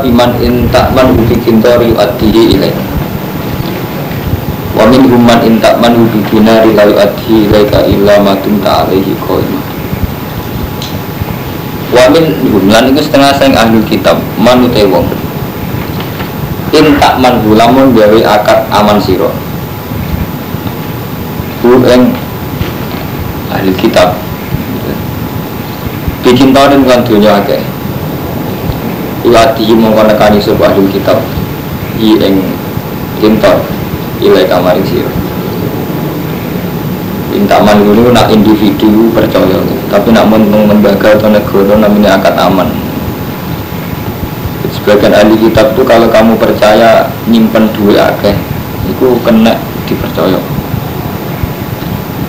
biman in ta'man ubi kintori yu'addihi ilaih. Wa min human in ta'man ubi dinari la yu'addihi ilaika illa madum ta'alaihi qaimah wa min hum lan iku setengah sing ahli kitab manute wong. In ta'man lamun gawe akad aman sira. Hu ahli kitab. Bikin tahun bukan dunia akeh Iwati mongko nekani sebuah ahli kitab I ing kintor Ilai kamaring siro Intaman dulu nak individu percaya. Tapi nak mentung lembaga atau negara namanya akad aman. Sebagian ahli kitab tuh kalau kamu percaya nyimpen duit akeh Itu kena dipercaya.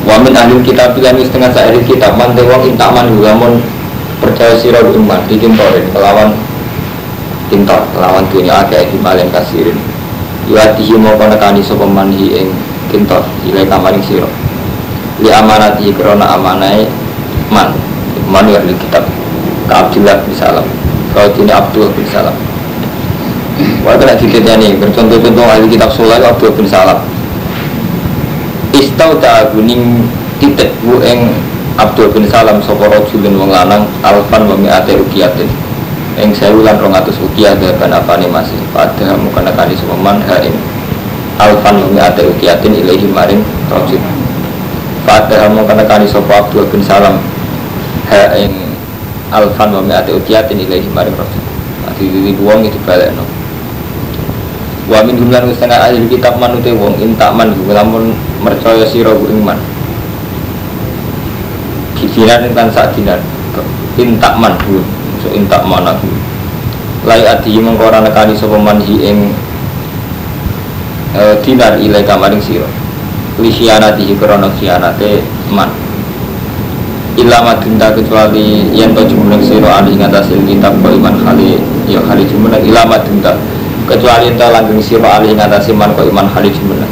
Wamin ahli kitab bilang setengah ahli kitab Man wong intaman juga percaya sirah iman Bikin torin kelawan pintar lawan dunia agak di malam kasirin yuatihi mau konekani sopa manhi ing kintor ilai kamaring siro li amanati krona amanai man man ya kitab ka Abdullah bin Salam kalau ini Abdul bin Salam. Wah kena dikitnya nih, bercontoh-contoh ahli kitab soleh Abdul bin Salam. Istau ta'aguning titik bu eng Abdul bin Salam soporo julin wong lanang alfan wa mi'ate ukiyatin yang saya ulang rong atus ukiah gaban apa nih masih pada mukana kali sepaman hain alfan lumi ada ukiatin ilahi maring rojul pada mukana kali sopa Abdul bin Salam hain alfan lumi ada ukiatin ilahi maring rojul nanti di buang itu balik no. Wa min jumlah setengah ahli kitab manute wong intak man lamun mercaya sira iman Kidinan tan sak dinar. Intak man so intak mana lai adi mengkora nekani sopo manhi ing e, dinar ilai kamaring siro li khianati krono khianate man. Ilama dinta kecuali yen to jumlah siro alih ngatasil kitab ko iman khali ya khali jumlah. Ilama dinta kecuali ento langgeng siro alih ngatasi man ko iman khali jumlah.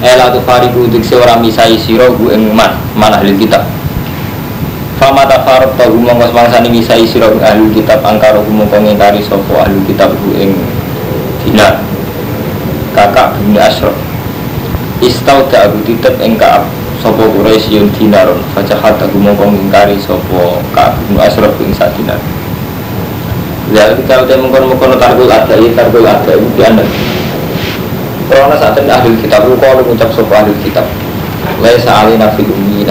Ela tu fariku dikse orang misai siro gu ing man man ahli kitab Fama tafarot tahu mongko semangsani misai sira ahli kitab angkaro mongko ngingkari sapa ahli kitab ku ing dinar kakak bin asrof istau aku titep ing kaab sapa Quraisy yun dinaron. Fajahat aku mongko ngingkari sapa kaab bin asrof ing sak dinar Lalu kalau dia mengkono-mengkono targul ada, ini targul ada itu anda. Karena saat ini ahli kitab, kalau mengucap sopa ahli kitab, Laisa alina fi ummi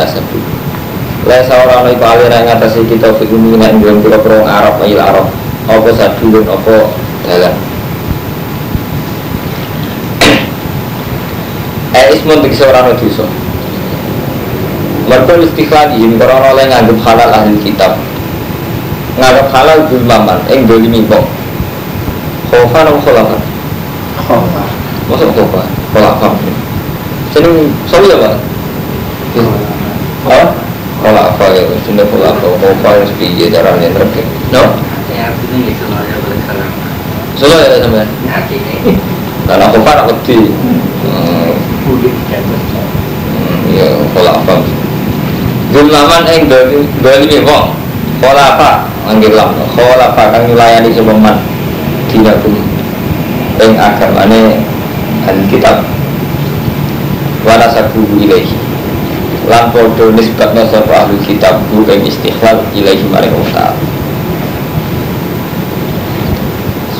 nasabu Lesa orang iku alih yang ngatasi kita fikumi yang dalam kira perang Arab ayil Arab Apa sadulun apa dalan? Eh ismun tegesi orang dosa. Mereka istiqlal ini Karena oleh nganggep halal ahli kitab. Nganggep halal zulmaman Yang dolimi kok Khofa atau kholafa? Khofa Masuk khofa? Kholafa Jadi, sorry ya pak? Pola apa ya, sudah pola apa, mau apa yang sepiye caranya terkait No? Ya, ini gitu ya, boleh salam Solo ya? Ya, ini Dan aku kan aku di Ya, pola apa? Zulmaman yang dari ini wong Pola apa? Anggil lah. Pola apa? Kan melayani sebeman Tidak pun Yang agamanya Dan kitab. Wala sabu ilaihi lan podo nisbatna sapa ahli kitab bu ing istighlal ilaihi maring Allah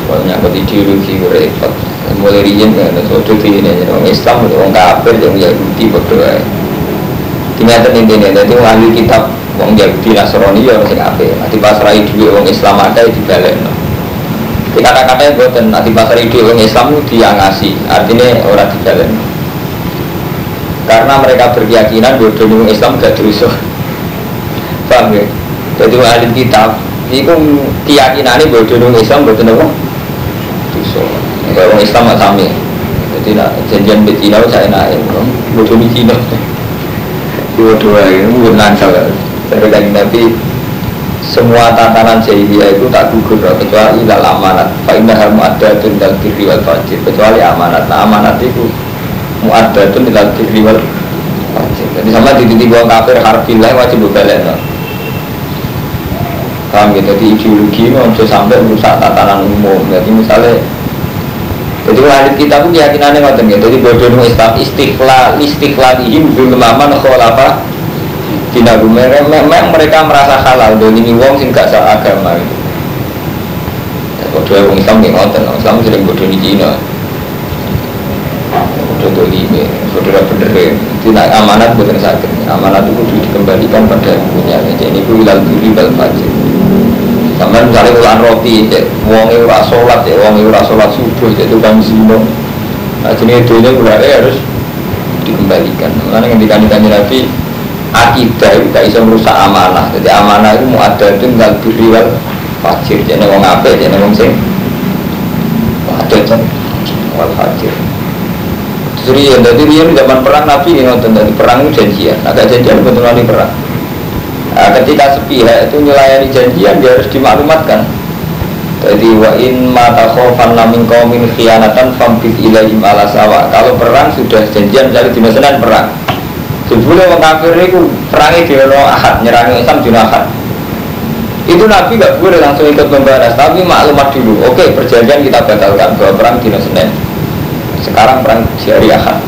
soalnya aku ideologi repot mulai riyen kan sodo di ini orang Islam orang kafir yang Yahudi berdoa tinggal ini jadi ahli kitab orang Yahudi Nasrani ya masih kafir. Nanti pasrai duit orang Islam ada di balik no. kata-kata yang buatan nanti pasrai duit orang Islam itu diangasi. Artinya orang di balik no karena mereka berkeyakinan bahwa Islam gak dosa paham ya jadi ahli kitab itu keyakinannya bahwa dunia Islam betul apa? Dosa kalau orang Islam nggak sami. Jadi nak janjian betina saya naik bodoh Cina. Bodoh ya bukan langsung dari lagi nabi semua tatanan jahiliyah itu tak gugur kecuali ilal amanat. Fa inna hal mu'addatun dal birri wal fajir. Kecuali amanat. Nah amanat itu mu'addatun ilal birri wal jadi sama di titik buang kafir harfilah wajib balik no. paham gitu? Jadi ideologi bisa sampai merusak tatanan umum. Jadi misalnya jadi hadis kita pun keyakinannya ngoten gitu. Jadi bodoh Islam istiqlal istiqlalihim bil maman apa? Tidak memang mereka merasa halal. Dan ini wong sing gak agama. Gitu bodoh orang Islam yang ngoten Islam sering bodoh di Cina bodoh ini bodoh bener itu naik amanat bukan sakit. Amanat itu kudu dikembalikan pada punya. Jadi ini ilal diri bal fajir sama misalnya ulang roti cek wong ora sholat cek wong ora sholat subuh cek tukang zino. Nah jenis itu ini harus dikembalikan. Karena yang dikandungkan Nabi akidah itu gak bisa merusak amanah. Jadi amanah itu mau ada itu nggak diri fajir jadi wong apa jadi wong sing wadah kan wal fajir Ya, jadi dia zaman perang Nabi ini nonton dari perang itu janjian, agak janjian betul nanti perang. Nah, ketika sepihak itu nyelayani janjian dia harus dimaklumatkan. Jadi wa in mata khofan namin kaumin khianatan fambit ilaihim ala sawa. Kalau perang sudah janjian jadi di Senin perang. Sebelum orang kafir itu perangnya di ahad, nyerang Islam di itu Nabi gak boleh langsung ikut membahas tapi maklumat dulu oke perjanjian kita batalkan bahwa perang di Senin sekarang perang Ahad.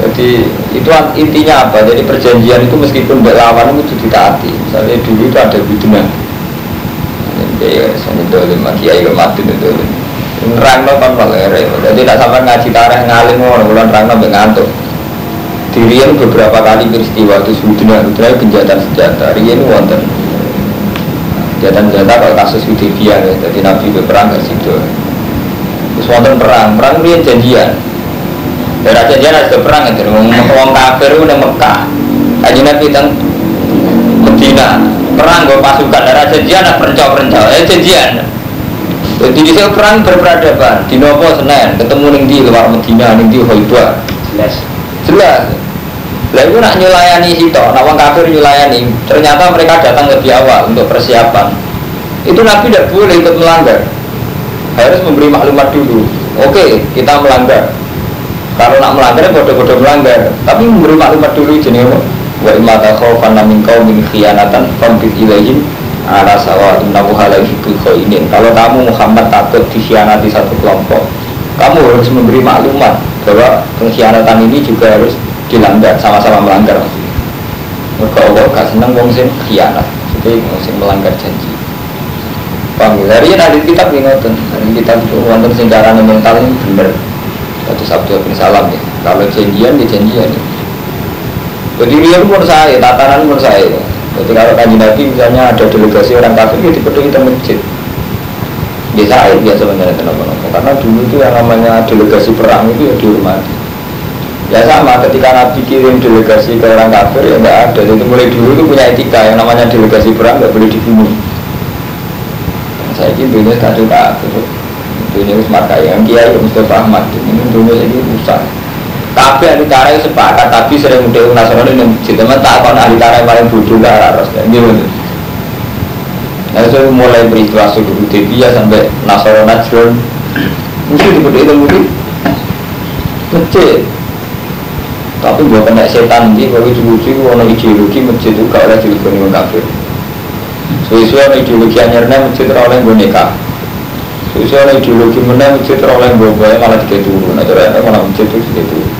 Jadi itu intinya apa? Jadi perjanjian itu meskipun berlawan itu ditaati misalnya dulu itu ada bidungan ya saya dolim kiai kematin itu. Nerang no kan jadi tidak sampai ngaji tareh ngalim orang bulan nerang no ngantuk. Dirian beberapa kali peristiwa itu sebetulnya. Itu penjatan senjata. Rian wonten. Jatan jata kalau kasus Hudibiyah ya, jadi Nabi berperang ke situ. Wonten perang, perang dia janjian. Daerah janjian ada perang itu, ngomong kafir udah Mekah. Aja Nabi tentang Medina, perang gue pasukan daerah janjian ada perencau-perencau, eh janjian. Jadi di perang berperadaban, di Nopo Senin, ketemu ning di luar Medina, ning di Hoibah. Jelas. Jelas. Lah itu nak nyulayani situ, nak wong kafir nyulayani. Ternyata mereka datang lebih awal untuk persiapan. Itu Nabi tidak boleh ikut melanggar. Harus memberi maklumat dulu. Oke, kita melanggar. Kalau nak melanggar, bodoh-bodoh melanggar. Tapi memberi maklumat dulu jenis wa imma takhafan min qaumin khiyanatan fambit ilaihim ala sawa innahu halal khainin. Kalau kamu Muhammad takut dikhianati satu kelompok, kamu harus memberi maklumat bahwa pengkhianatan ini juga harus dilanggar sama-sama melanggar mereka Allah gak seneng wong sing khianat jadi wong sing melanggar janji Paham ya? Hari ini ada kitab yang ngoten. Hari kitab itu wonten sing carane mental ini bener. Satu Sabtu bin Salam ya. Kalau janjian ya janjian ya. Jadi dia menurut saya, tatanan menurut saya Jadi kalau kanji Nabi misalnya ada delegasi orang kafir ya dipeduli kita masjid. Biasa air biasa sebenarnya kenapa-napa. Karena dulu itu yang namanya delegasi perang itu ya dihormati. Ya sama ketika Nabi kirim delegasi ke orang kafir ya enggak ada. Jadi mulai dulu itu punya etika yang namanya delegasi perang nggak boleh dibunuh. Ini dunia kacau kafir. Dunia Usmar yang Kiai Mustafa Ahmad. Ini dunia ini rusak. Tapi ahli tarai sepakat, tapi sering udah nasional ini teman tak kon ahli tarai paling bodoh ros dan gitu. Nah itu mulai peristiwa sudah Hudibiyah sampai Nasrani Najran, mesti diberi itu mungkin masjid. Tapi gue kena setan ini kalau itu lucu ada ideologi masjid itu gak oleh orang kafir sesuai ada ideologi anyarnya masjid oleh boneka sesuai ada ideologi mana masjid oleh boba malah tiga turun ada malah masjid itu tiga turun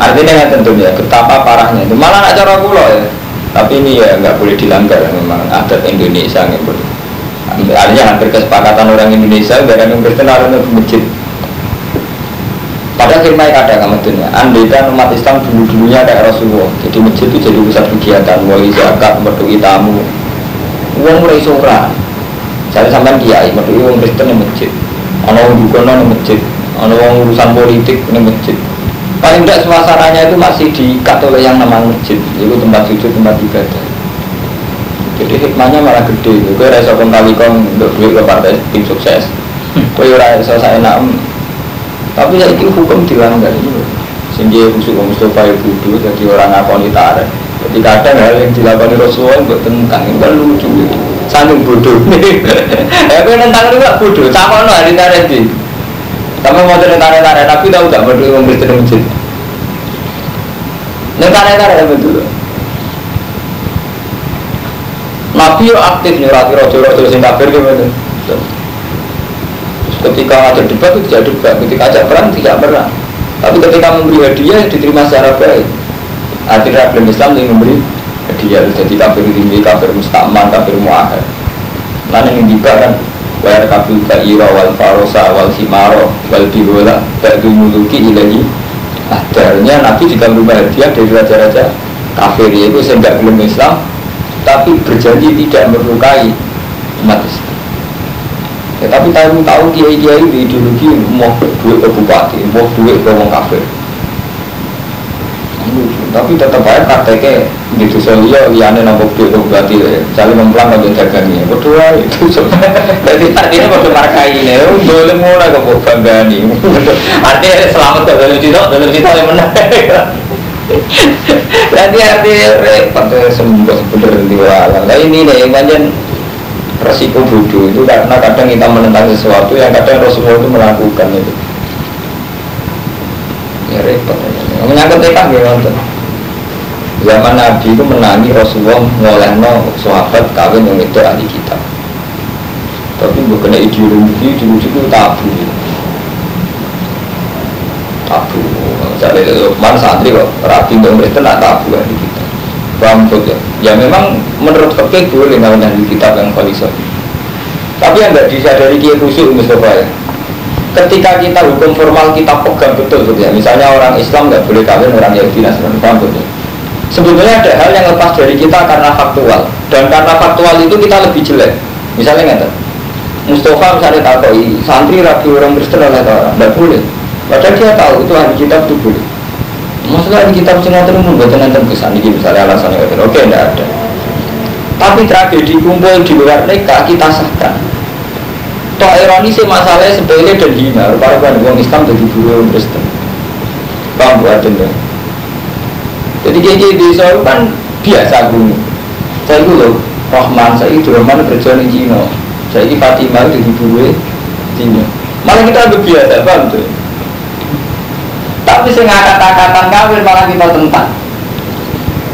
artinya yang tentunya betapa parahnya itu. Malah nak cara pulau ya. Tapi ini ya nggak boleh dilanggar memang adat Indonesia nggak boleh artinya hampir kesepakatan orang Indonesia dari yang Kristen harus masjid. Padahal firman kadang kamu dunia. Andai kan umat Islam dulu dulunya kayak Rasulullah. Jadi masjid itu jadi pusat kegiatan, mulai zakat, berdui tamu. Uang mulai sora. Saya sampai kiai, berdui uang Kristen di masjid. Ono uang dukun di masjid. Ono uang urusan politik di masjid. Paling tidak suasananya itu masih diikat oleh yang namanya masjid. Itu tempat sujud, tempat ibadah. Jadi hikmahnya malah gede. Gue rasa kembali kong untuk duit ke partai tim sukses. Gue rasa saya nak tapi ya itu hukum dilanggar sehingga khusus Mustafa itu jadi orang ngakoni tarik jadi kadang hal yang dilakukan Rasulullah buat tentang itu kan lucu gitu sambil bodoh. Ya aku tentang itu gak bodoh. Sama no hari tarik di kamu mau tarik tarik tapi tahu gak bodoh yang bercerita masjid? Tarik apa dulu Nabi yo aktif nyurati rojo-rojo sing kafir gimana? ketika ada debat itu tidak debat, ketika ajak perang tidak perang. Tapi ketika memberi hadiah diterima secara baik. Akhirnya problem Islam yang memberi hadiah jadi kafir tinggi, kafir mustaman, kafir muahad. Mana yang juga kan kafir ira wal farosa wal himaro wal bihola Ba'du muluki ilahi Akhirnya Nabi juga berubah hadiah dari raja-raja kafir itu sehingga belum Islam Tapi berjanji tidak melukai umat Islam Ya, tapi tahu tahu kiai kiai di ideologi mau duit ke bupati, mau duit ke orang kafir. Tapi tetap aja prakteknya di sosial dia liane nopo duit ke bupati, cari memplang kalau dagangnya. Berdua itu jadi artinya waktu markai ini, boleh mulai ke bangga nih. Artinya selamat ke dalam cita, dalam cita yang menang. Berarti artinya repot sembuh sebenarnya di Nah ini nih, banyak resiko bodoh itu karena kadang kita menentang sesuatu yang kadang Rasulullah itu melakukan itu ya repot menyangkut tekad gimana zaman Nabi itu menangi Rasulullah ngolehno sahabat kawin yang itu ahli kitab tapi bukan ideologi dulu itu tabu tabu misalnya mana santri kok rapi dong itu tidak tabu ahli kitab Paham ya? Ya memang menurut fakih boleh namanya di kitab yang khalisah. Tapi yang nggak disadari kiai khusyuk Mustafa ya. Ketika kita hukum formal kita pegang betul gitu ya. Misalnya orang Islam nggak boleh kawin orang Yahudi Nasrani. Paham ya? Sebetulnya ada hal yang lepas dari kita karena faktual dan karena faktual itu kita lebih jelek. Misalnya nggak Mustafa misalnya takoi santri rapi orang Kristen oleh orang, tidak boleh. Padahal dia tahu itu hari kitab itu boleh. Di kitab sing ngoten umum boten enten kesan iki misalnya alasannya ngoten. Oke, tidak ada. Tapi tragedi kumpul di luar nikah kita sahkan. Toh ironi sih masalahnya sepele dan hina. Rupa-rupa orang Islam jadi guru Kristen. Paham buat ya? Jadi kayak di Solo kan biasa gunung. Saya itu loh, Rahman, saya itu Rahman kerja di Cina. Saya ini Fatimah itu di guru Cina. Malah kita lebih biasa, paham tuh? Tapi sing ngangkat-angkatan kawin malah kita tentang.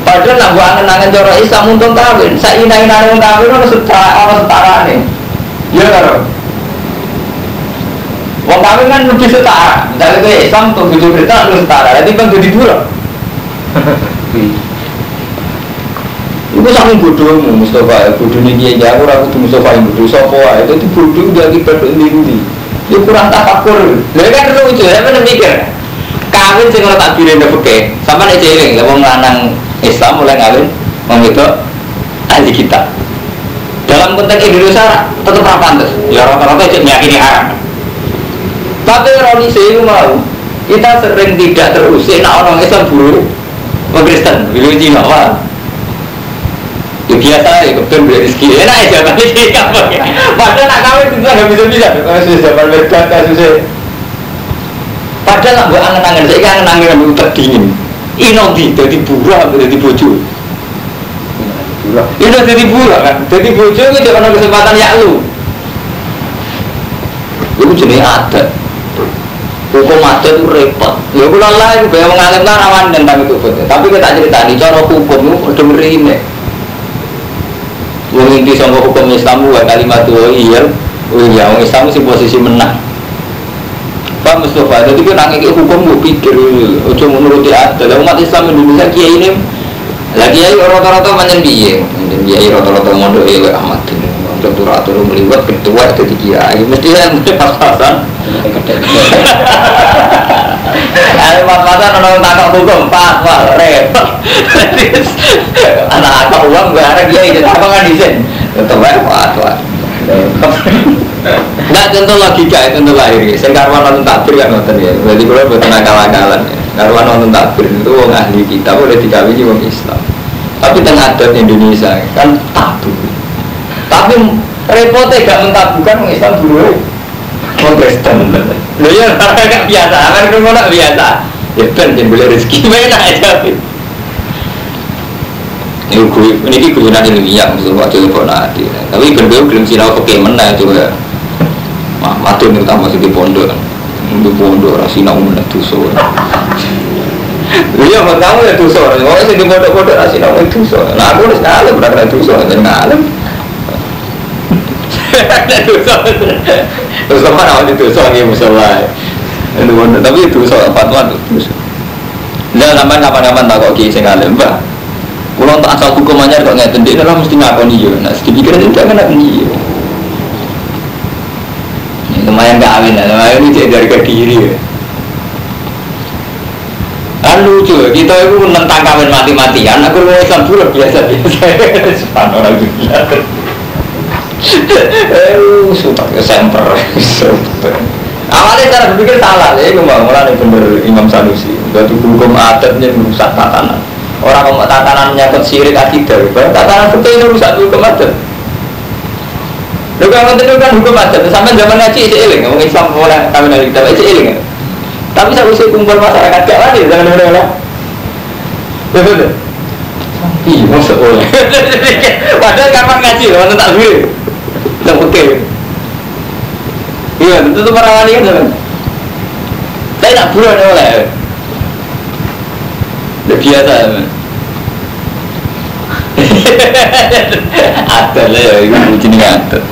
Padahal buat angen-angen coro Islam untuk kawin. Saya ina-ina nang kawin ono setara ono setara nih. Iya karo. Wong kawin kan lebih setara. Misalnya ke Islam bujuk berita lebih setara. Jadi bang jadi dua. Ibu sangat bodohmu Mustafa, bodoh ini dia jauh aku tuh Mustafa yang bodoh sopo itu bodoh dia kita sendiri. Dia kurang tafakur. Dia kan lucu, saya pernah mikir kawin sing ora tak birene peke. Sama nek jeling lha wong lanang Islam mulai kawin wong itu ahli kita. Dalam konteks Indonesia tetap ra pantes. Ya rata-rata cek meyakini haram. Tapi ironi sih mau kita sering tidak terusik nak orang Islam buruk orang Kristen dulu Cina wah ya biasa ya kebetulan beli rezeki enak aja tapi apa ya padahal nak kawin itu nggak bisa bisa kalau sudah zaman berkata susah Padahal nak buat angen-angen, saya kan angen-angen yang utak dingin. Ino di, jadi buruh jadi bojo. Ino jadi buruh kan, jadi bojo itu ada kesempatan ya lu. Itu jenis adat. Hukum itu repot. Ya aku lelah, aku bayang mengalir lah rawan tentang itu. Tapi kita cerita di cara hukum itu udah merine. Wong inti sama hukum Islam wa kalimat wa iya, iya, wong Islam sih posisi menang. Pak Mustafa, jadi kan nangis hukum gue pikir, ojo menuruti adat. Umat Islam Indonesia kiai ini, lagi kiai rata-rata macam biye, kiai rata-rata mondok ya Ahmad untuk turatur melibat ketua itu kiai, mesti yang mesti pas-pasan. Ada pas-pasan orang tangkap hukum, pas, pas, repot. Anak apa uang ada kiai, jadi apa kan izin, tetap aja pas, pas. Nah contoh logika itu contoh lahir ya. Saya karwan nonton takbir kan nonton ya. Berarti kalau buat akal-akalan ya. Karwan nonton takbir itu orang ahli kita boleh dikawini orang Islam. Tapi tengah adat Indonesia kan tabu. Tapi repotnya gak mentabukan orang Islam dulu. Orang Kristen. Loh ya kan biasa. Kan kalau biasa. Ya kan yang boleh rezeki mana aja. Ini gue, ini gue nanti ilmiah, maksudnya waktu telepon nanti. Tapi gue belum sinau pakai mana itu ya. Mah, mati nih sih di pondok. Di pondok, rasina umum tuh so. Iya, buat kamu ya dosa. Mau sih di bodoh-bodoh nasi namu itu dosa. Nah aku harus ngalim, udah kena dosa, jadi ngalim. Terus sama nama itu dosa musola. Itu bodoh, tapi itu dosa fatwa dosa. Nah, sampai kapan-kapan tak kok kiai sing ngalim, Mbak. Kalau tak asal hukum aja kok nggak dia lah mesti ngakoni yo. Nah, sedikit itu kan kena dia. Lumayan gak awin lah, lumayan ini dari diri ya. Kan lucu, kita itu menentang kawin mati-matian, aku mau Islam biasa-biasa. Sepan orang dunia. Eh, sumpah kesemper. Awalnya cara berpikir salah, ya, gue mau mulai bener Imam Sanusi. Jadi hukum adatnya merusak tatanan. Orang mau tatanan menyangkut sirik akidah, tatanan kita ini rusak hukum adat. Lu kan nonton kan hukum adat, sampai zaman ngaji isi iling, ngomong Islam mulai kawin dari kita isi iling. Tapi saya usai kumpul masyarakat gak lagi, jangan bener lah. Ya betul. Iya, masuk boleh. Padahal kapan ngaji, nonton tak dulu. Yang oke. Iya, itu wali kan. Saya tak bulan oleh. Udah biasa man. Ada lah ya, itu bucin ngantuk.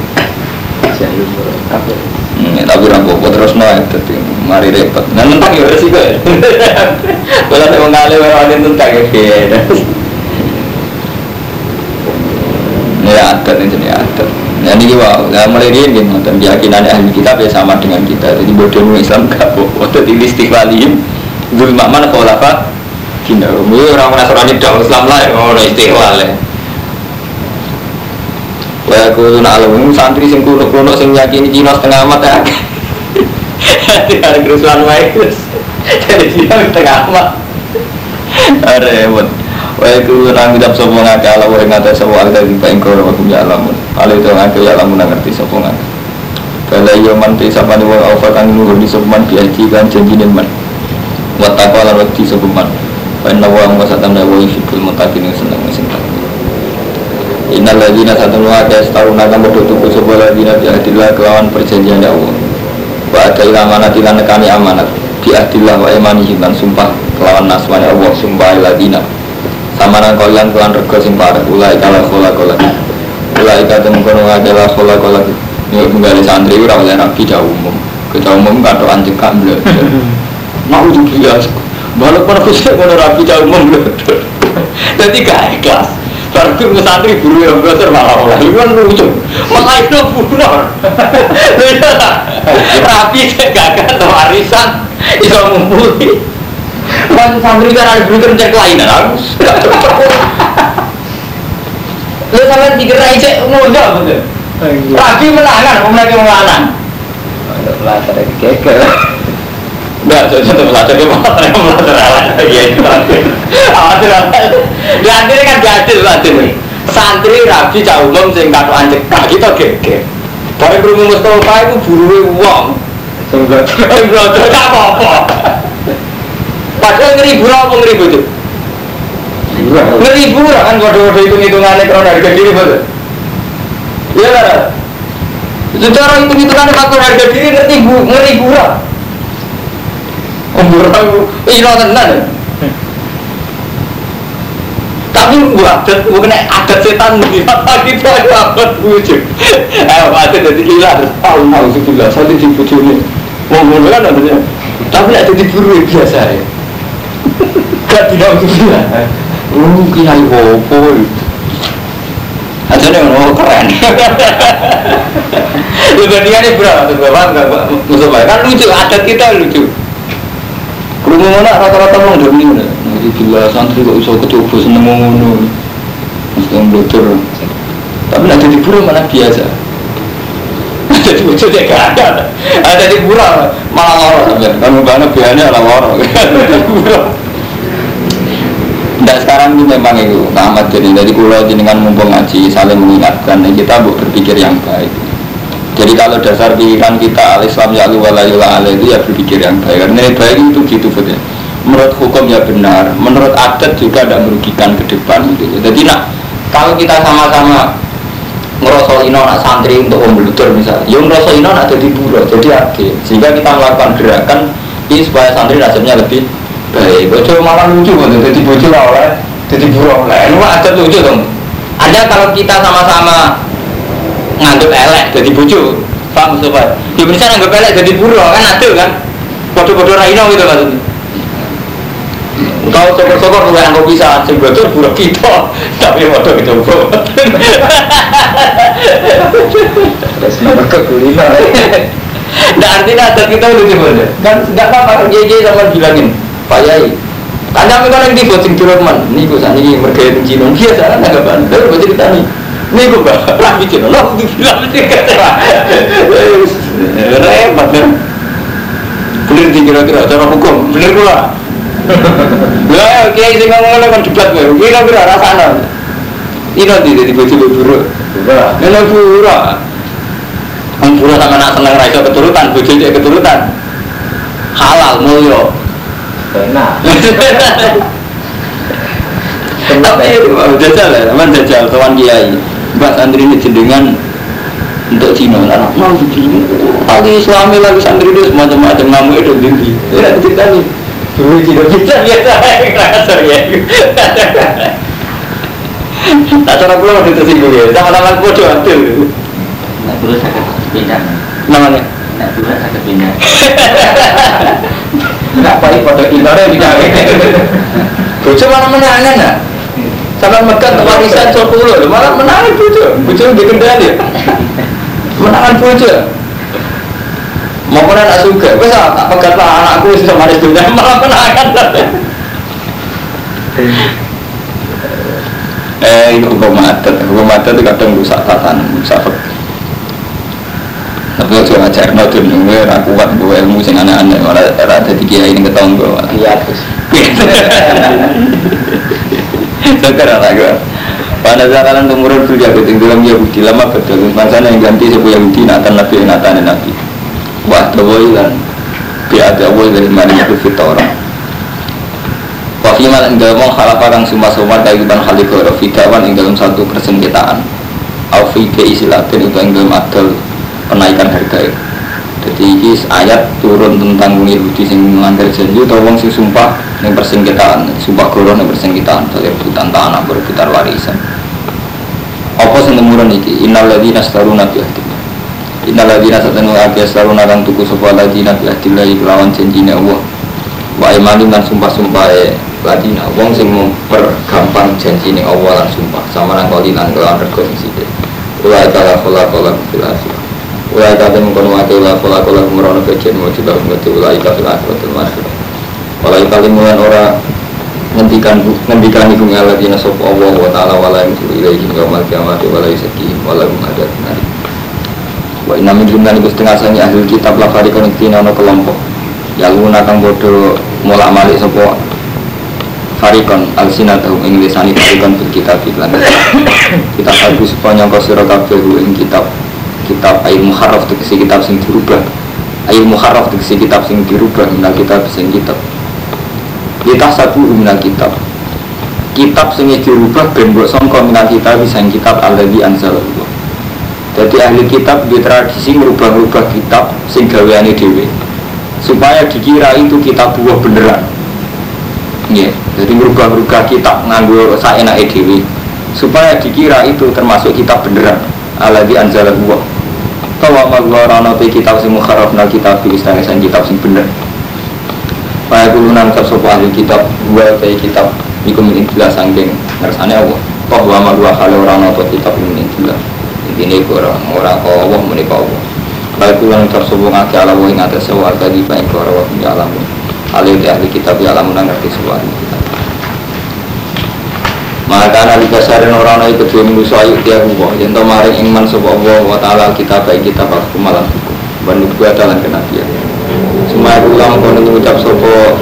Hmm, tapi rampok terus no tapi mari repot. Nah tentang ya ya. Kalau saya mengalih orang tentang ya. Ini adat ini jenis adat. Nah ini wow, nah mulai ini gini, dan keyakinan ahli kitab ya sama dengan kita. Jadi bodoh Islam gak bodoh. Jadi istiqlalim, zulma mana kalau apa? Kina, ini orang Nasrani dong Islam lah, oh istiqlal ya. Wah aku nak alam santri sing kuno kuno sing yakini Cina setengah amat ya. Ada kerusuhan wae Jadi Cina setengah amat. Repot. Wah itu orang ucap sopo ngake ala wa ingata sopo alga di paing koro wa kumya alamun Ala itu ngake ya alamun ngerti sopo ngake Kala iya man te sapa ni wong awfa kang nurun di sopo man biaji kan janjinin man. Wattaqwa lan wakti sopo man. Wa inna wa ang wasatan na wa yuhibbul yang seneng sing takwa Innal ladina satu nuhaka staruna kang bodoh tuku sopo ladina biahdillah kelawan perjanjian ya Allah. Wa ada amanat ila nekani amanat. Biahdillah wa imanihim dan sumpah kelawan nasmanya Allah sumpah ladina sama nang kalian kelan rego sing parah ulai kala kola kola ulai kata mengkono ngakela kola kola ini menggali santri ora oleh rapi jauh umum. Jauh umum kado anjing kamble mau tuh biasa walaupun aku sih mau rapi jauh umum jadi gak ikhlas. Baru ke santri buru yang belajar malah oleh. Lu kan lucu. Malah itu buron rapi gak kan warisan. Itu mumpuni Kan santri kan ada berikir cek lain aku. Lu sampai dikira cek muda betul. Rabi melangan, melangan. Ada pelajar yang. Enggak, pelajar pelajar. Iya itu. Di akhirnya kan diadil adil. Santri rabi umum sing kita geger. Barang kerumuh Mustafa itu buru uang. Sembrono, gak apa-apa. Padahal ngeribu apa ngeribu itu? Ngeribu kan kode-kode hitung-hitungannya karena harga diri betul. Iya kan? Secara hitung-hitungannya faktor harga diri ngerti bu, ngeribu lah. Umur aku, iya tenan. Tapi gua adat, gua kena adat setan di mata kita apa wujud. Eh, adat jadi gila, tahu mau sih gila, satu di bujuni. Mau ngomong kan adanya. Tapi ada di buru biasa ya. Gak tidak ya. Oh, kiai wopo. Aja nih oh keren. Lu bandingannya berapa tuh bapak nggak musuh baik kan lucu adat kita lucu. Kerumuh mana rata-rata mau demi mana? Nanti gila santri kok bisa kecoba seneng ngono. Mesti yang blutur. Tapi nanti di pura mana biasa. Jadi lucu dia gak ada. Ada di pura malah lorong. Kamu banget biasanya malah lorong. Nah sekarang ini memang itu Ahmad jadi dari kulo jenengan mumpung ngaji saling mengingatkan kita berpikir yang baik. Jadi kalau dasar pikiran kita al Islam ya Allah itu ya berpikir yang baik. Karena yang baik itu gitu betul. Menurut hukum ya benar, menurut adat juga tidak merugikan ke depan gitu. Jadi nak kalau kita sama-sama ngerosol ino nak santri untuk memblutur misalnya, yang ngerosol ino nak jadi buruh, jadi akhir. Sehingga kita melakukan gerakan ini supaya santri nasibnya lebih baik bojo malah lucu kok jadi bojo lah oleh. Jadi buruk. Lah ini ada lucu dong ada kalau kita sama-sama nganggep elek jadi bojo paham sobat? Di Indonesia nganggep elek jadi buruk kan ada kan? Bodoh-bodoh raino gitu maksudnya. Kau sokor-sokor lu yang kau bisa sing bocor buruk kita, tapi bodoh itu bro. Terus mereka kuliner. Nah artinya ada kita udah gimana? Kan nggak apa-apa. JJ sama bilangin, Pak Yai. Kami kan yang dibuat sing turun man, nih gue sana ini mereka yang Cina biasa kan nggak ban, lalu gue cerita nih. Nih gue bah, lagi Cina, lo bilang sih kata, repot kan. Bener sih kira-kira cara hukum, bener gue lah. Lah, kiai sing ngomong kan debat gue, kira-kira rasanya. Ini nanti jadi baju buruk. Ini buruk. Wong buruk sama nak seneng raiso keturutan, bojo keturutan. Halal mulya. Enak. Tapi mau jajal ya, teman jajal kawan kiai. Mbak santri ini jenengan untuk Cina, anak mau begini. Lagi Islami lagi santri itu semacam-macam namu itu tinggi. Ya cerita nih. Dulu Cina kita biasa kasar ya. Tak cara pulang waktu tersinggung ya, sama-sama bodoh adil. Nek dulu saya pindah. Namanya. Nek dulu saya pindah. Enggak paling foto indoor bisa. Bojo malah menangan ya. Sama megat warisan sepuluh, malah menangan bojo. Bojo di kendali. Menangan bojo. Mau pernah nak suka, gue tak tak pegat lah anakku sama itu malah menangan. eh itu hukum adat, hukum adat itu kadang rusak tatanan, rusak fikih. Tapi kalau ngajar no tuh gue aku kuat gue ilmu sing aneh-aneh malah era jadi kiai ini ketonggo malah. Iya terus. Sekarang lagi. Pada zakaran temurun fil Yahudi yang dalam Yahudi lama betul Maksana yang ganti sebuah Yahudi natan nabi natan nabi. Wah dawai lan. Bi ada awal dari mari itu fitora Wafiman yang dalam halakarang summa-summa Kaikutan halikoro Fidawan yang dalam satu persengketaan. Aufi ke isilatin itu yang dalam adal Penaikan harga itu jadi ini ayat turun tentang Yahudi sing melanggar janji atau wong sing sumpah yang persengketaan, sumpah koron yang persengketaan, dari rebutan tanah, berebutan warisan. Apa sing temurun iki? Innal ladzina astaruna bi ahdillah. Innal ladzina satanu abi astaruna kang tuku sapa ladzina bi ahdillah kelawan janjine Allah. Wa imanim lan sumpah-sumpah ladina wong sing mempergampang janjine Allah sumpah sama nang kali lan kelawan rego sing sithik. Kala fil akhirah. Ulai kata mengkono wati ulah pola kola kumrono kejen mau juga mengerti ulai kata akhirat masuk. Ulai kali mulan ora ngendikan ngendikan iku ngaladina sapa Allah wa taala wala yusul ilaihi yaumal qiyamati wala yusaki wala hum adat nari. Wa inna min jumlah iku setengah sangi ahli kitab la farikon tina ono kelompok. Ya luna kang bodo mulak malik sapa farikon alsinatahum ing lisani farikon bil kitab lan kita bagus supaya nyangka sira ing kitab kitab air muharraf tegesi kitab sing dirubah. Air muharraf tegesi kitab sing dirubah minal kitab sing kitab. Kita sabu minal kitab. Kitab sing dirubah ben mbok sangka minal kitab sing kitab alladzi anzalallah. Jadi ahli kitab di tradisi merubah-rubah kitab sing gaweane dhewe supaya dikira itu kitab buah beneran. Iya, jadi merubah-rubah kitab nganggo saenake dhewe supaya dikira itu termasuk kitab beneran alladzi anzalallah Tawa magwarana pe kitab sing mukharraf nal kitab di istana sang kitab sing bener. Kaya kulo nang kitab sapa ahli kitab dua pe kitab iku min jelas sangking ngersane Allah. Toh wa magwa kale ora ana kitab min jelas. Intine iku ora ora kok Allah muni kok Allah. Kaya kulo nang kitab sapa ngake ala wa ing wa tadi pa ing ora wa alam. Ahli ahli kitab ya alam nang ngerti sebuah kitab. Maka nabi kasarin orang itu kedua minggu soal dia Allah yang tahu maring iman sopa Allah wa ta'ala kita baik kita aku malam hukum bandung gua dalam kenabian. Semua ulama kono mengucap sopo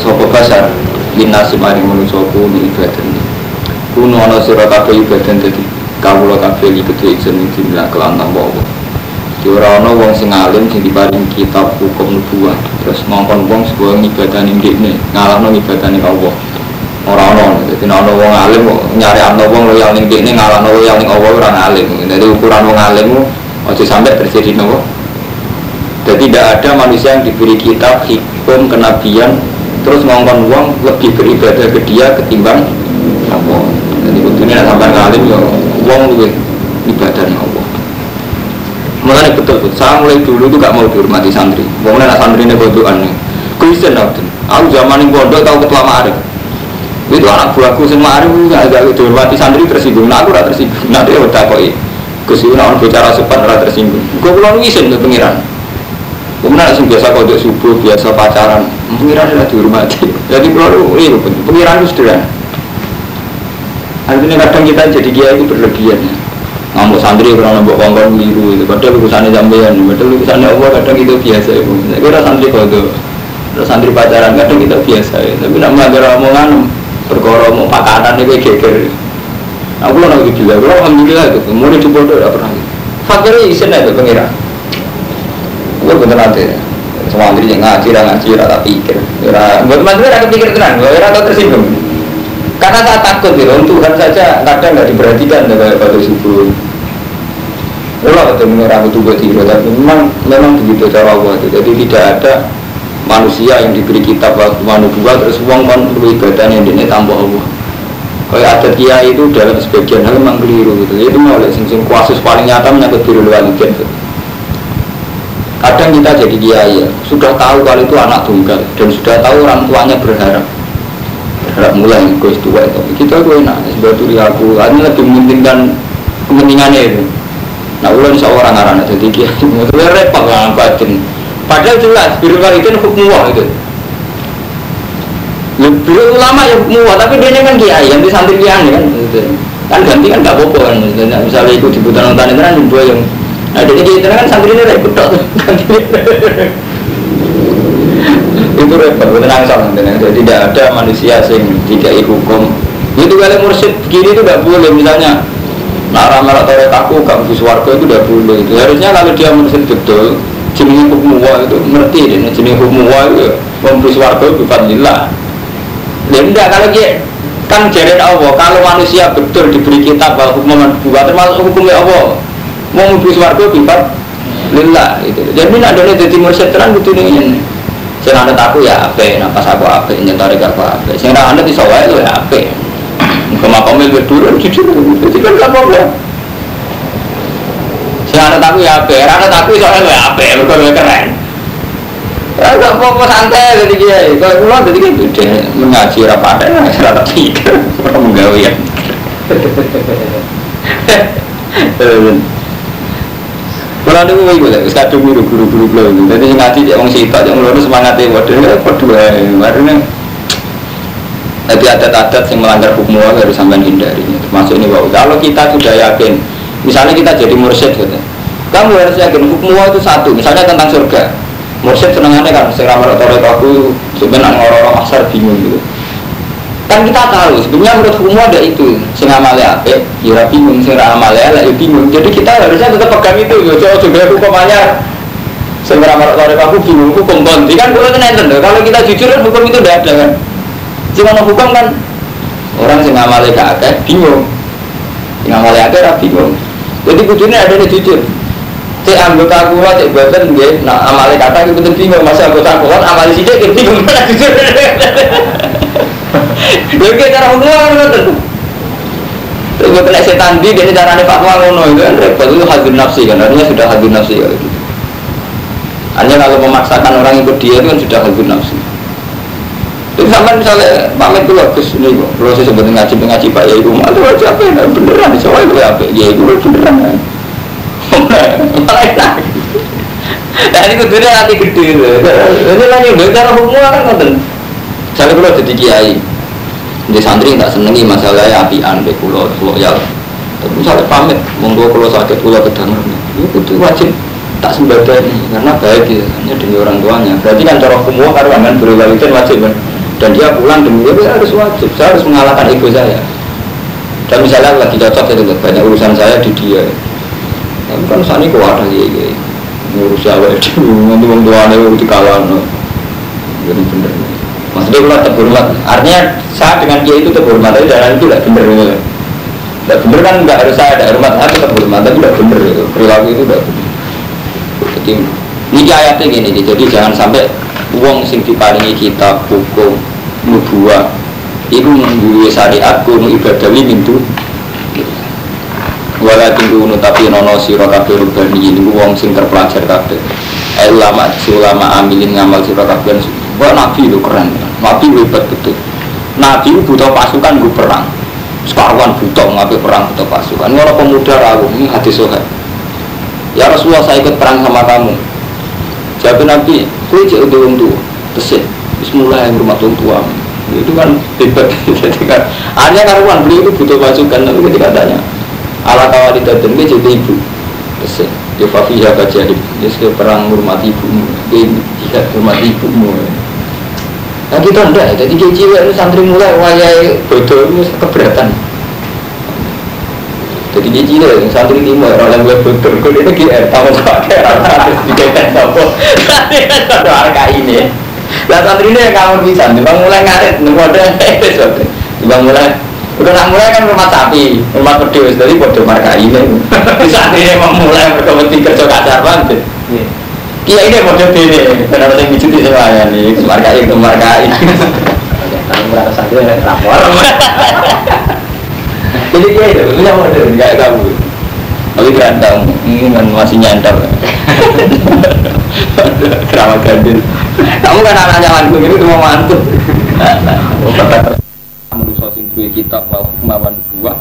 sopo basar linasi maring manusoku di ibadah ini. Kuno ana sira kabeh ibadah dadi kawula kabeh iki kedua ingsun dimilak kelan tanpa Allah. Di ora ana wong sing alim sing diparing kitab hukum nubuah. Terus ngongkon wong sebuah ning ndekne ngalahno ngibadah ning Allah orang-orang jadi ana wong alim nyari ana wong loyal ning kene ngalahno loyal ning Allah ora alim jadi ukuran wong alim aja sampai terjadi nopo jadi tidak ada manusia yang diberi kitab hukum kenabian terus ngongkon uang lebih beribadah ke dia ketimbang Allah jadi kudunya sampai ngalim ya uang lebih ibadah Allah Mulanya betul betul. Saya mulai dulu tuh gak mau dihormati santri. Pokoknya nak santri ini bodohan nih. Kristen aku. Zaman ini pondok tahu ketua Ma'arif. Itu anak buahku sing Ma'arif gak agak dihormati santri tersinggung. Nah aku tersinggung. Nanti ya udah kok Gus Yuna bicara sopan ora tersinggung. Gue pulang isin ke pengiran. Kemudian langsung biasa kodok subuh, biasa pacaran. Pengiran sudah dihormati. Jadi kalau iya pengiran itu sederhana. Artinya kadang kita jadi kiai itu berlebihan ya ngamuk santri karena nambah kongkong biru itu padahal urusannya sampean padahal urusannya Allah kadang itu biasa ya kira santri kodo terus santri pacaran kadang kita biasa ya tapi nak melanggar omongan perkara mau pakanan itu geger. Aku lah lagi gila aku alhamdulillah itu. Mau dicoba tuh tidak pernah fakirnya isen itu pengira. Aku bener nanti semua santri yang ngaji ngaji rata pikir buat mas rata pikir tenang rata tersinggung. Karena saya takut ya, Tuhan saja kadang nggak diperhatikan kayak pada subuh. Kalau itu menyerang itu buat hero, tapi memang memang begitu cara Allah itu. Jadi tidak ada manusia yang diberi kitab waktu manusia terus uang man ibadah yang ini tambah Allah. Kayak ada dia itu dalam sebagian hal memang keliru gitu. Itu mulai sing sing kuasus paling nyata menyangkut biru walidain. Gitu. Kadang kita jadi kiai ya, sudah tahu kalau itu anak tunggal dan sudah tahu orang tuanya berharap harap mulai gue tua itu kita gue enak sebetulnya aku ini lebih mementingkan kepentingannya itu nah ulang seorang arana jadi dia itu repot lah batin padahal jelas biru itu hukum itu. Lebih ulama ya hukum tapi dia ini kan kiai yang di santri kiai kan kan ganti kan gak apa-apa kan misalnya ikut di putaran kan dua yang nah jadi kita kan santri ini repot ganti. Itu repot tenang sama tenang jadi tidak ada manusia sing dikai hukum. Itu kalau mursyid begini itu tidak boleh misalnya nah ramal atau aku gak bisa warga itu tidak boleh. Itu harusnya kalau dia mursyid betul jenis hukum wa itu ngerti deh jenis hukum wa itu memberi warga bifadlillah dan tidak kalau dia kan jadi Allah kalau manusia betul diberi kitab bahwa hukum buat termasuk hukumnya Allah mau memberi warga bifadlillah itu jadi ini ada jadi mursyid terang gitu nih Sing anut aku ya ape, nafas aku ape, nyentori aku ape. Sing ra anut iso wae ya ape. Koma komil berdurun jujur, jadi kan gak apa-apa. Sing anut aku ya ape, ra anut aku wae ya ape, mergo keren. Ya gak apa-apa santai jadi dia. Kalau kula jadi kan gede mengaji ra padha, ra tak pikir, ora menggawe ya. Kalau ada gue gue, kadung guru guru guru guru. Jadi ngaji dia orang sitok, yang lurus semangatnya waduh ya berdua. Barunya jadi adat-adat yang melanggar hukum Allah harus sampai hindari. Termasuk ini bahwa kalau kita sudah yakin, misalnya kita jadi mursyid gitu, kamu harus yakin Allah itu satu. Misalnya tentang surga, mursyid senengannya kan, sekarang menurut aku sebenarnya orang-orang asar bingung gitu. Kan kita tahu sebenarnya menurut hukum ada itu. Sing amale ape ya bingung. Sing amale lah ya bingung. Jadi kita harusnya tetap pegang itu yo coba juga hukumannya sing ramal sore aku bingung hukum konti kan kalau nenten kalau kita jujur kan hukum itu tidak ada kan. Cuma hukum kan orang sing amale gak bingung. Sing amale akeh ra bingung jadi kudunya ada yang jujur cek anggota kula cek boten nggih nah amale kata itu bingung masa anggota kula amale sithik bingung jujur Lagi cara hukum kan betul. Terus gue kena setan di cara nih fatwa ngono itu kan repot itu hadir nafsi kan artinya sudah hadir nafsi ya. Hanya kalau memaksakan orang ikut dia itu kan sudah hadir nafsi. Itu sampai misalnya pamit dulu Gus ini kok kalau saya sebut ngaji ngaji pak ya itu malu aja apa ya beneran soalnya itu apa ya itu beneran. Malah enak. Nah ini kudunya hati gede. Ini lagi cara hukum kan kan Misalnya kalau jadi kiai, di santri tak senengi masalahnya apian, be kulo loyal. Tapi misalnya pamit, monggo kalau sakit kulo kedangan, itu itu wajib tak sembadani karena baik ya, hanya demi orang tuanya. Berarti kan cara hukum karena aman berwalidain wajib kan. Dan dia pulang demi dia harus wajib. Saya harus mengalahkan ego saya. Dan misalnya lagi cocok itu banyak urusan saya di dia. Tapi kan saat ini kok ada ya, ngurus siapa itu, nanti orang tuanya itu dikalah. Jadi bener. Maksudnya kalau terhormat, artinya saya dengan dia itu terhormat, tapi jalan itu tidak benar gitu. Tidak benar kan nggak harus saya ada hormat, saya tetap hormat, tapi tidak benar itu. Perilaku itu tidak benar. Jadi ini ayatnya gini, jadi jangan sampai wong sing diparingi kitab hukum nubuah. Iku duwe syariat kuno ibadawi mintu wala tinggu tapi nono sira kabeh rubani niku wong sing terpelajar eh, ulama si ulama amilin ngamal sira kabeh. Wah nabi itu keren. Nabi hebat betul. Nabi itu butuh pasukan gue perang. Sekarang butuh ngapain perang butuh pasukan. Ini orang pemuda ragu ini hati sohe ya Rasulullah saya ikut perang sama kamu. Jawab nabi kue cek untuk tesit Bismillah yang rumah itu kan hebat kan hanya karuan beliau itu butuh pasukan tapi ketika tanya ala kawali dadan dia jadi ibu tesit ya fafiha kajahib dia sekali perang hormati ibumu dia tidak hormati ibumu nah kita enggak jadi kecil itu santri mulai wayai bodoh itu keberatan jadi dia cile yang santri timur orang yang lebih betul kau ini GR tahu tak ada harus dikaitan apa ada harga ini lah santri ini yang kamu bisa bang mulai ngaret nunggu ada bang mulai. Udah nak mulai kan rumah sapi rumah pedus jadi bodoh marka ini. Santri ini mau mulai berkompetisi kerja kasar banget Iya. Ini bodoh ini kenapa saya bicuti semuanya nih marka ini marka ini. Kalau merasa sakit lapor. jadi dia itu punya model nggak kamu tapi ganteng ini kan masih nyandar drama gandil. Kamu kan anak nyamanku ini cuma mantu manusia sing duwe kitab wal hukmawan buah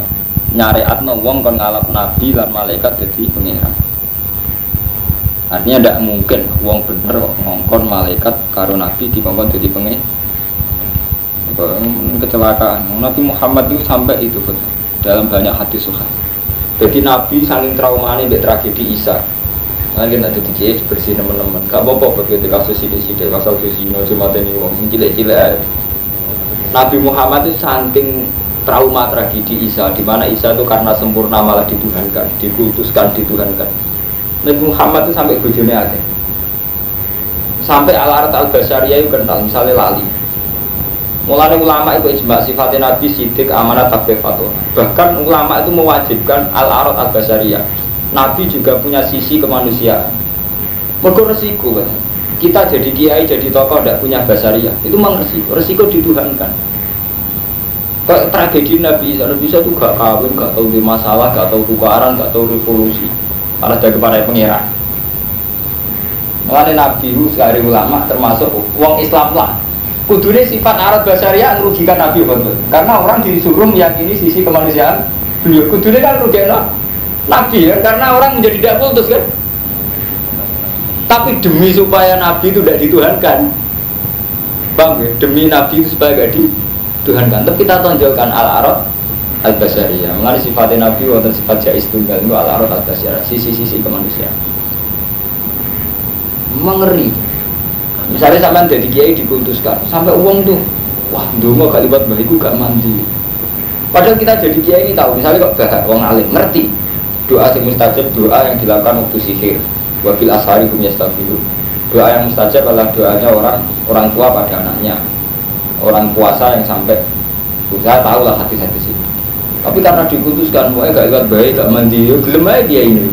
nyariatno wong kon ngalap nabi lan malaikat jadi pengiran artinya tidak mungkin wong bener ngongkon malaikat karo nabi dikongkon jadi pengiran kecelakaan. Nabi Muhammad itu sampai itu betul dalam banyak hadis suha. Jadi Nabi saling trauma ini tragedi Isa. Lagi nanti di kiai bersih teman-teman. Gak apa-apa begitu kasus sih, kasus ini no cuma ini uang cilik-cilik. Nabi Muhammad itu saking trauma tragedi Isa, di mana Isa itu karena sempurna malah dituhankan, dikultuskan, dituhankan. Nabi Muhammad itu sampai bujurnya ada. Sampai al-arat al-basyariyah itu kental, misalnya lali Mulanya ulama itu ijma sifatnya Nabi sidik amanat takbir fatwa. Bahkan ulama itu mewajibkan al arad al basariyah. Nabi juga punya sisi kemanusiaan. Mergo resiko kan. Kita jadi kiai, jadi tokoh tidak punya basariyah. Itu memang resiko. Resiko dituhankan. Kayak tragedi Nabi Isa, Nabi Isa itu gak kawin, gak tahu di masalah, gak tahu tukaran, gak tahu revolusi. Malah dari para pengira. Mulanya Nabi itu ulama termasuk uang Islam lah Kudune sifat arat basaria merugikan Nabi betul. Karena orang disuruh meyakini sisi kemanusiaan beliau. Kudune kan merugikan Nabi ya, karena orang menjadi tidak kultus kan. Tapi demi supaya Nabi itu tidak dituhankan, bang ya, demi Nabi itu supaya tidak dituhankan. Tapi kita tonjolkan al arad al basaria. Mengenai sifatnya Nabi wonten sifat jais tunggal itu al arad al basaria, sisi-sisi kemanusiaan. Mengeri. Misalnya sampai dari kiai dikultuskan, sampai uang tuh, wah dulu gak libat bahiku gak mandi. Padahal kita jadi kiai ini tahu, misalnya kok bahak uang alim ngerti doa si mustajab doa yang dilakukan waktu sihir, wabil asari hum yastafiru. Doa yang mustajab adalah doanya orang orang tua pada anaknya, orang puasa yang sampai saya tahu lah hati-hati sih. Tapi karena dikultuskan, mau gak libat baik, gak mandi, gelem aja dia ini.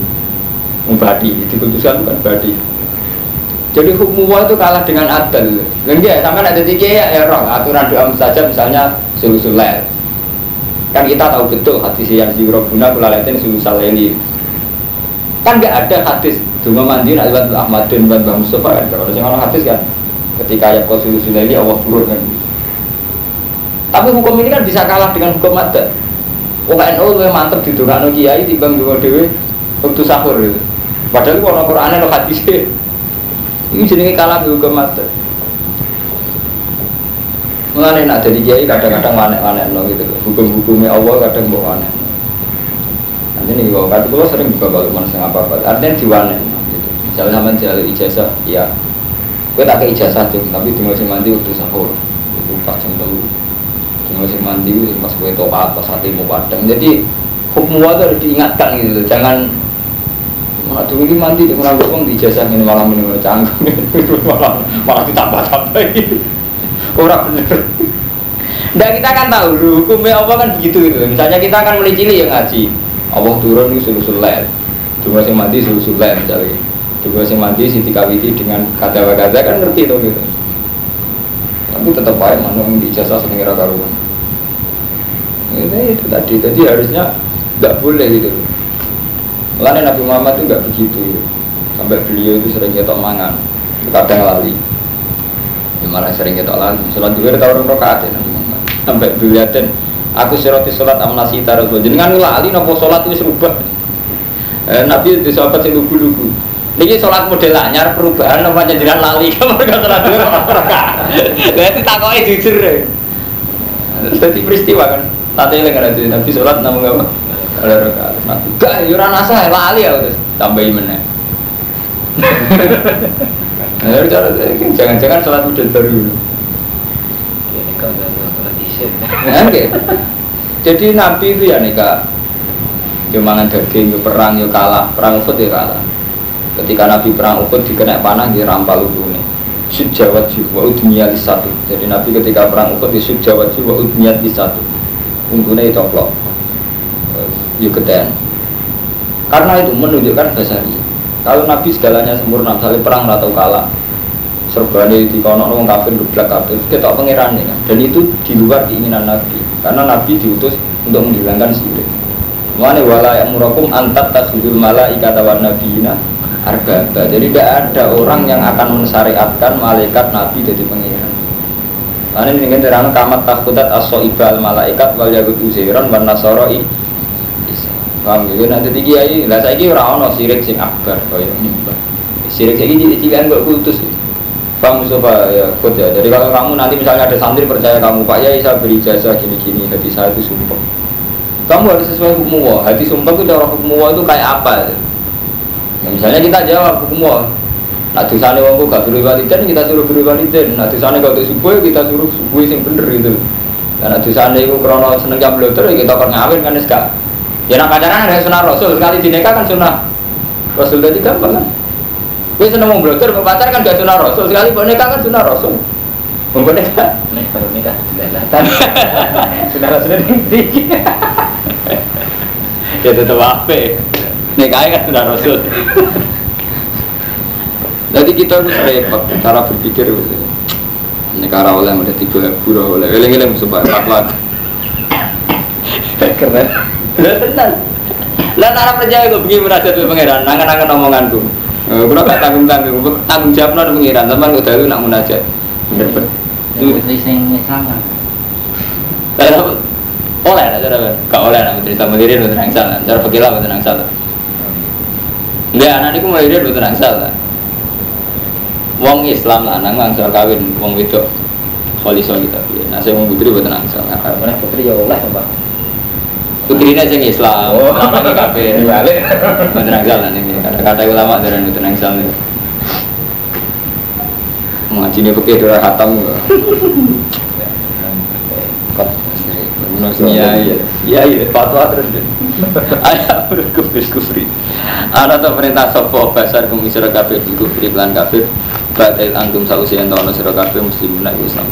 Membadi, dikultuskan bukan badi. Jadi hukum itu kalah dengan adil. Enggak, sama ada tiga ya, ya roh aturan doa saja misalnya sulusul Kan kita tahu betul hadis yang guna kulaletin sulusul ini. Kan nggak ada hadis Dunga mandi nak lewat Ahmad dan Mbak Mustafa kan kalau orang hadis kan ketika ayat kau sulusul ini Allah turun kan. Tapi hukum ini kan bisa kalah dengan hukum adat. NU lebih mantep di Dunga Kiai dua dewi waktu sahur. Padahal kalau Quran ada hadisnya ini jenenge kalah hukum mati. Mengenai nak jadi kiai kadang-kadang wanek-wanek no gitu Hukum-hukumnya Allah kadang bawa wanek. Nanti nih kalau kata gue sering juga kalau mana apa apa. Artinya diwanek gitu. Misalnya sama jalan ijazah, ya. Gue tak ke ijazah tuh, tapi di musim mandi waktu sahur itu pas jam dulu. Di musim mandi pas gue topat pas hati mau padang. Jadi hukum itu harus diingatkan gitu. Jangan Mana dulu ini mandi di mana gue di jasa ini malam ini malah canggung malah malah ditambah tambah orang bener. Dan kita kan tahu hukumnya Allah kan begitu gitu. Misalnya kita akan mulai cilik yang ngaji. Allah turun ini sulusul lain. Dua mandi sulusul lain misalnya. Dua sing mandi Siti Kawiti dengan kata-kata kan ngerti tuh gitu. Tapi tetap baik mana yang di jasa sengira karuan. Ini itu tadi, jadi harusnya nggak boleh gitu. Lain Nabi Muhammad itu nggak begitu. Sampai beliau itu sering ngetok mangan, kadang lali. Ya, malah sering ngetok lali. Sholat juga ada orang rokaat ya Nabi Muhammad. Sampai beliau aku siroti sholat amnasi. Jadi kan lali nopo sholat itu serubah. Eh, Nabi itu sahabat sing lugu-lugu. Niki sholat model anyar perubahan namanya jenengan lali kamu gak sholat dulu. Berarti takoke jujur ya. Jadi peristiwa kan. Tadi yang ada Nabi sholat namun apa? Ada rakaat. Nabi gak yuran asa lali ya terus tambahin mana. Nah, cara jangan-jangan sholat model baru. Ini kalau sholat isya. Nah. Jadi Nabi itu ya nikah. Dia mangan daging, dia perang, dia kalah. Perang Uhud dia kalah. Ketika Nabi perang Uhud dikena panah, dia rampal ini. Sujawat jiwa di satu. Jadi Nabi ketika perang Uhud dia sujawat jiwa di satu. Untungnya itu keten. Karena itu menunjukkan basari. Kalau Nabi segalanya sempurna, misalnya perang atau kalah, serbane di kono wong kafir geblak kabeh ketok pangerane kan dan itu di luar keinginan Nabi karena Nabi diutus untuk menghilangkan syirik Mana wala yang murakum antat tasudul malaikata wan nabiyina arbaba. Jadi tidak ada orang yang akan mensyariatkan malaikat nabi jadi pengiran. Mana ini ingin terang kamat takutat aso ibal malaikat wal yagud usiran wan nasoro. Paham gitu nanti tiga kiai. Lah saya kira orang no sirik sing akbar kaya nyembah. Sirik saya jadi cilik enggak kultus. Paham Mustafa ya kut ya. Jadi kalau kamu nanti misalnya ada santri percaya kamu Pak Yai saya beri jasa gini-gini hati saya itu sumpah kamu harus sesuai hukum Allah. Hati sumpah itu cara hukum Allah itu kayak apa? Ya, misalnya kita jawab hukum Allah. Nah dosane wong gak suruh waliden kita suruh beri waliden. Nah dosane kalau subuh kita suruh subuh sing bener gitu. Karena dosane itu krono seneng jam bloter ya kita kan ngawin kan sekat. Ya nak pacaran ada sunnah Rasul sekali dinikah kan sunnah Rasul tadi gampang kan. Gue seneng mau bloter mau pacar kan gak sunnah Rasul sekali mau nikah kan sunnah Rasul. Mau nikah? Nih baru nikah dilatan. Sudah Rasulnya tinggi. ya tetap apa nikahnya kan sudah rasul jadi kita harus repot cara berpikir negara oleh ada tiga pura oleh eling eling supaya akhlak Keren. Benar lah cara percaya gue begini merasa tuh pangeran? Nangan nangan omonganku. Gue gak tanggung tanggung tanggung jawab nol pengiran teman gue dulu nak munajat. Putri sing Islam. Kayak oleh lah cara gak oleh lah cerita melirin betul yang salah cara fakirlah betul yang salah dia anak itu melirin betul yang salah wong Islam lah nang langsung kawin wong wedok. Kholi soli tapi nah saya wong putri betul yang salah Mana putri ya oleh apa? Putrinya sing Islam Oh. anaknya kafir Balik. yang salah nih kata-kata ulama dari betul yang salah mengaji ini pakai dua hatam Iya iya iya iya fatwa terus deh. Ayat berkufri kufri. Ana ta perintah sapa basar kumisira kabeh kufri lan kabeh Batil antum sausi ento ana sira kabeh muslimun Islam.